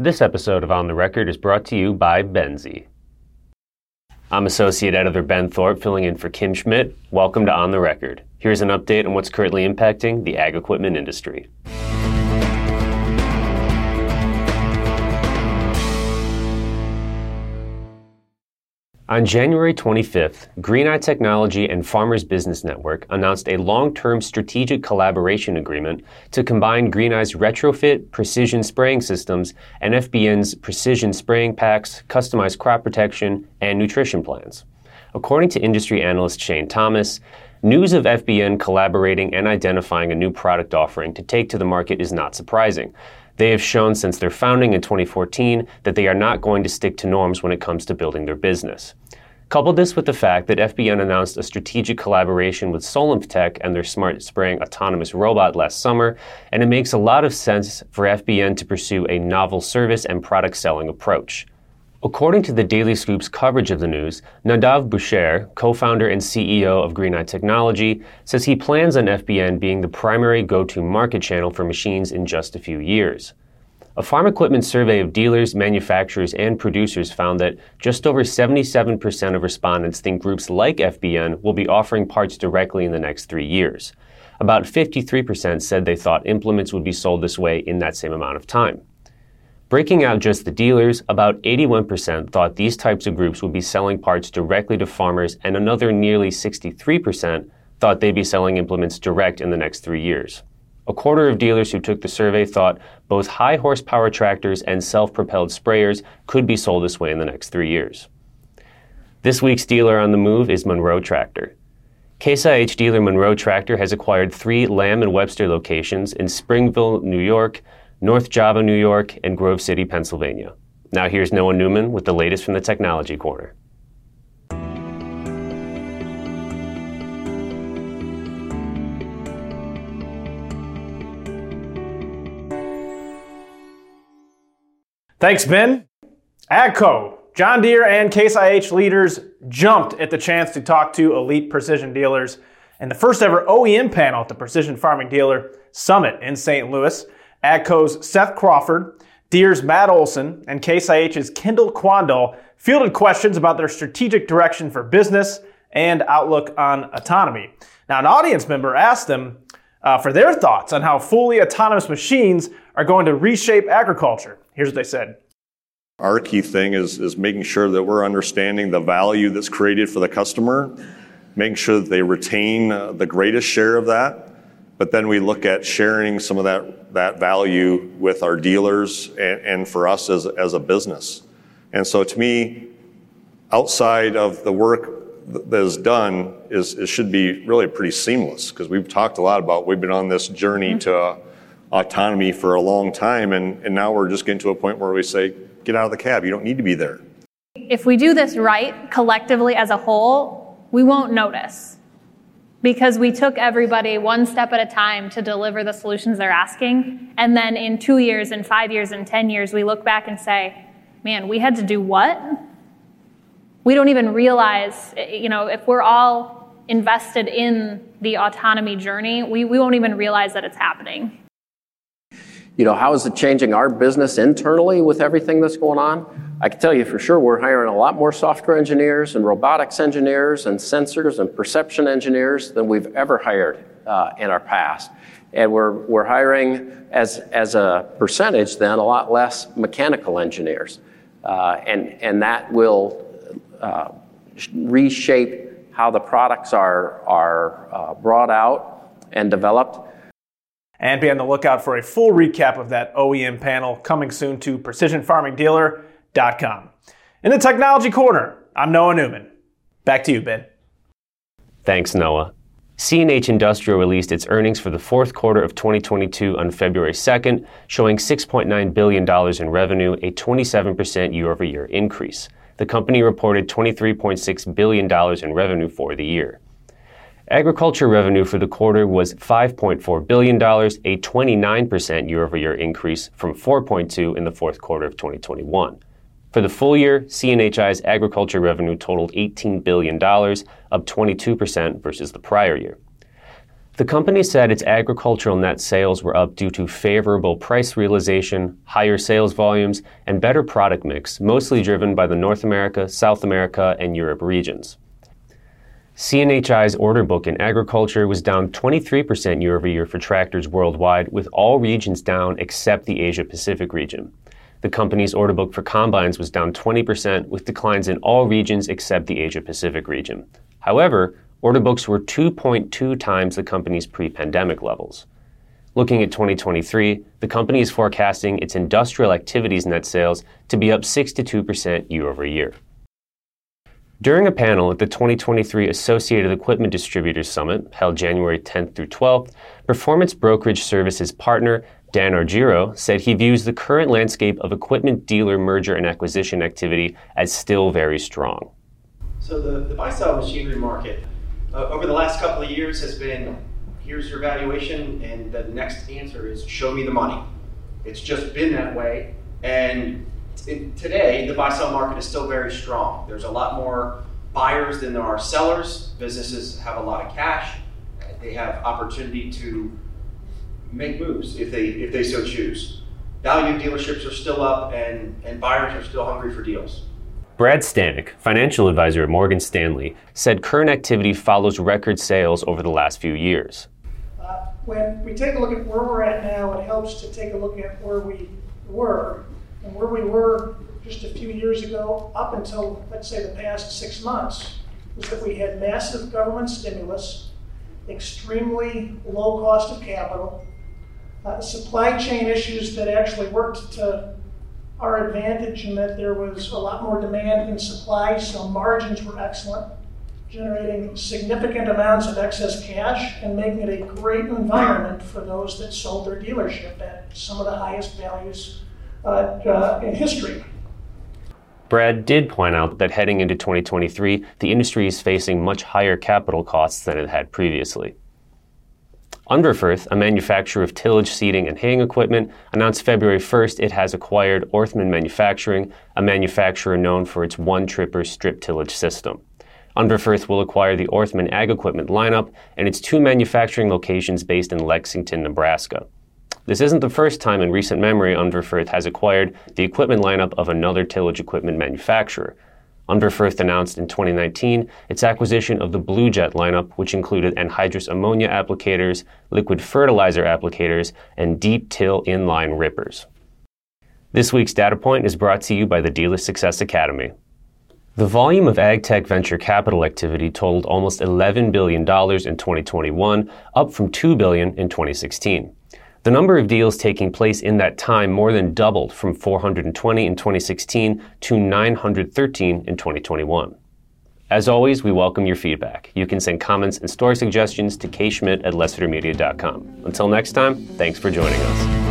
This episode of On the Record is brought to you by Benzie. I'm Associate Editor Ben Thorpe, filling in for Kim Schmidt. Welcome to On the Record. Here's an update on what's currently impacting the ag equipment industry. On January 25th, Greeneye Technology and Farmers Business Network announced a long term strategic collaboration agreement to combine Greeneye's retrofit precision spraying systems and FBN's precision spraying packs, customized crop protection, and nutrition plans. According to industry analyst Shane Thomas, news of FBN collaborating and identifying a new product offering to take to the market is not surprising. They have shown since their founding in 2014 that they are not going to stick to norms when it comes to building their business. Couple this with the fact that FBN announced a strategic collaboration with Tech and their smart spraying autonomous robot last summer, and it makes a lot of sense for FBN to pursue a novel service and product selling approach. According to the Daily Scoop's coverage of the news, Nadav Bocher, co founder and CEO of Greeneye Technology, says he plans on FBN being the primary go to market channel for machines in just a few years. A farm equipment survey of dealers, manufacturers, and producers found that just over 77% of respondents think groups like FBN will be offering parts directly in the next three years. About 53% said they thought implements would be sold this way in that same amount of time. Breaking out just the dealers, about 81% thought these types of groups would be selling parts directly to farmers, and another nearly 63% thought they'd be selling implements direct in the next three years. A quarter of dealers who took the survey thought both high horsepower tractors and self propelled sprayers could be sold this way in the next three years. This week's dealer on the move is Monroe Tractor. Case IH dealer Monroe Tractor has acquired three Lamb and Webster locations in Springville, New York, North Java, New York, and Grove City, Pennsylvania. Now here's Noah Newman with the latest from the Technology Corner. Thanks, Ben. AGCO, John Deere, and Case IH leaders jumped at the chance to talk to elite precision dealers in the first ever OEM panel at the Precision Farming Dealer Summit in St. Louis. AGCO's Seth Crawford, Deere's Matt Olson, and Case IH's Kendall Quandall fielded questions about their strategic direction for business and outlook on autonomy. Now, an audience member asked them uh, for their thoughts on how fully autonomous machines are going to reshape agriculture. Here's what they said. Our key thing is, is making sure that we're understanding the value that's created for the customer, making sure that they retain uh, the greatest share of that, but then we look at sharing some of that, that value with our dealers and, and for us as, as a business. And so to me, outside of the work that is done is it should be really pretty seamless because we've talked a lot about we've been on this journey mm-hmm. to autonomy for a long time and, and now we're just getting to a point where we say get out of the cab you don't need to be there if we do this right collectively as a whole we won't notice because we took everybody one step at a time to deliver the solutions they're asking. And then in two years, and five years, and 10 years, we look back and say, man, we had to do what? We don't even realize, eh, you know, if we're all invested in the autonomy journey, we, we won't even realize that it's happening. You know, how is it changing our business internally with everything that's going on? I can tell you for sure we're hiring a lot more software engineers and robotics engineers and sensors and perception engineers than we've ever hired uh, in our past. And we're, we're hiring, as, as a percentage, then a lot less mechanical engineers. Uh, and, and that will uh, reshape how the products are, are uh, brought out and developed. And be on the lookout for a full recap of that OEM panel coming soon to Precision Farming Dealer in the Technology Corner, I'm Noah Newman. Back to you, Ben. Thanks, Noah. CNH Industrial released its earnings for the fourth quarter of 2022 on February 2nd, showing $6.9 billion in revenue, a 27% year over year increase. The company reported $23.6 billion in revenue for the year. Agriculture revenue for the quarter was $5.4 billion, a 29% year over year increase from 4.2 in the fourth quarter of 2021. For the full year, CNHI's agriculture revenue totaled $18 billion, up 22% versus the prior year. The company said its agricultural net sales were up due to favorable price realization, higher sales volumes, and better product mix, mostly driven by the North America, South America, and Europe regions. CNHI's order book in agriculture was down 23% year over year for tractors worldwide, with all regions down except the Asia Pacific region. The company's order book for combines was down 20%, with declines in all regions except the Asia Pacific region. However, order books were 2.2 times the company's pre pandemic levels. Looking at 2023, the company is forecasting its industrial activities net sales to be up 62% year over year. During a panel at the 2023 Associated Equipment Distributors Summit, held January 10th through 12th, performance brokerage services partner Dan Argiro said he views the current landscape of equipment dealer merger and acquisition activity as still very strong. So the, the buy-sell machinery market uh, over the last couple of years has been here's your valuation, and the next answer is show me the money. It's just been that way. And today, the buy sell market is still very strong. There's a lot more buyers than there are sellers. Businesses have a lot of cash. They have opportunity to make moves if they if they so choose. Value dealerships are still up, and, and buyers are still hungry for deals. Brad Stanek, financial advisor at Morgan Stanley, said current activity follows record sales over the last few years. Uh, when we take a look at where we're at now, it helps to take a look at where we were. And where we were just a few years ago, up until, let's say, the past six months, was that we had massive government stimulus, extremely low cost of capital, uh, supply chain issues that actually worked to our advantage in that there was a lot more demand than supply, so margins were excellent, generating significant amounts of excess cash and making it a great environment for those that sold their dealership at some of the highest values uh, uh, in history. Brad did point out that heading into 2023, the industry is facing much higher capital costs than it had previously. Unverferth, a manufacturer of tillage, seeding, and haying equipment, announced February 1st it has acquired Orthman Manufacturing, a manufacturer known for its one tripper strip tillage system. Unverferth will acquire the Orthman Ag Equipment lineup and its two manufacturing locations based in Lexington, Nebraska. This isn't the first time in recent memory Unverferth has acquired the equipment lineup of another tillage equipment manufacturer. Unverferth announced in 2019 its acquisition of the Blue Jet lineup, which included anhydrous ammonia applicators, liquid fertilizer applicators, and deep till inline rippers. This week's data point is brought to you by the Dealer Success Academy. The volume of agtech venture capital activity totaled almost $11 billion in 2021, up from 2 billion in 2016. The number of deals taking place in that time more than doubled from 420 in 2016 to 913 in 2021. As always, we welcome your feedback. You can send comments and story suggestions to kschmidt at lessitermedia.com. Until next time, thanks for joining us.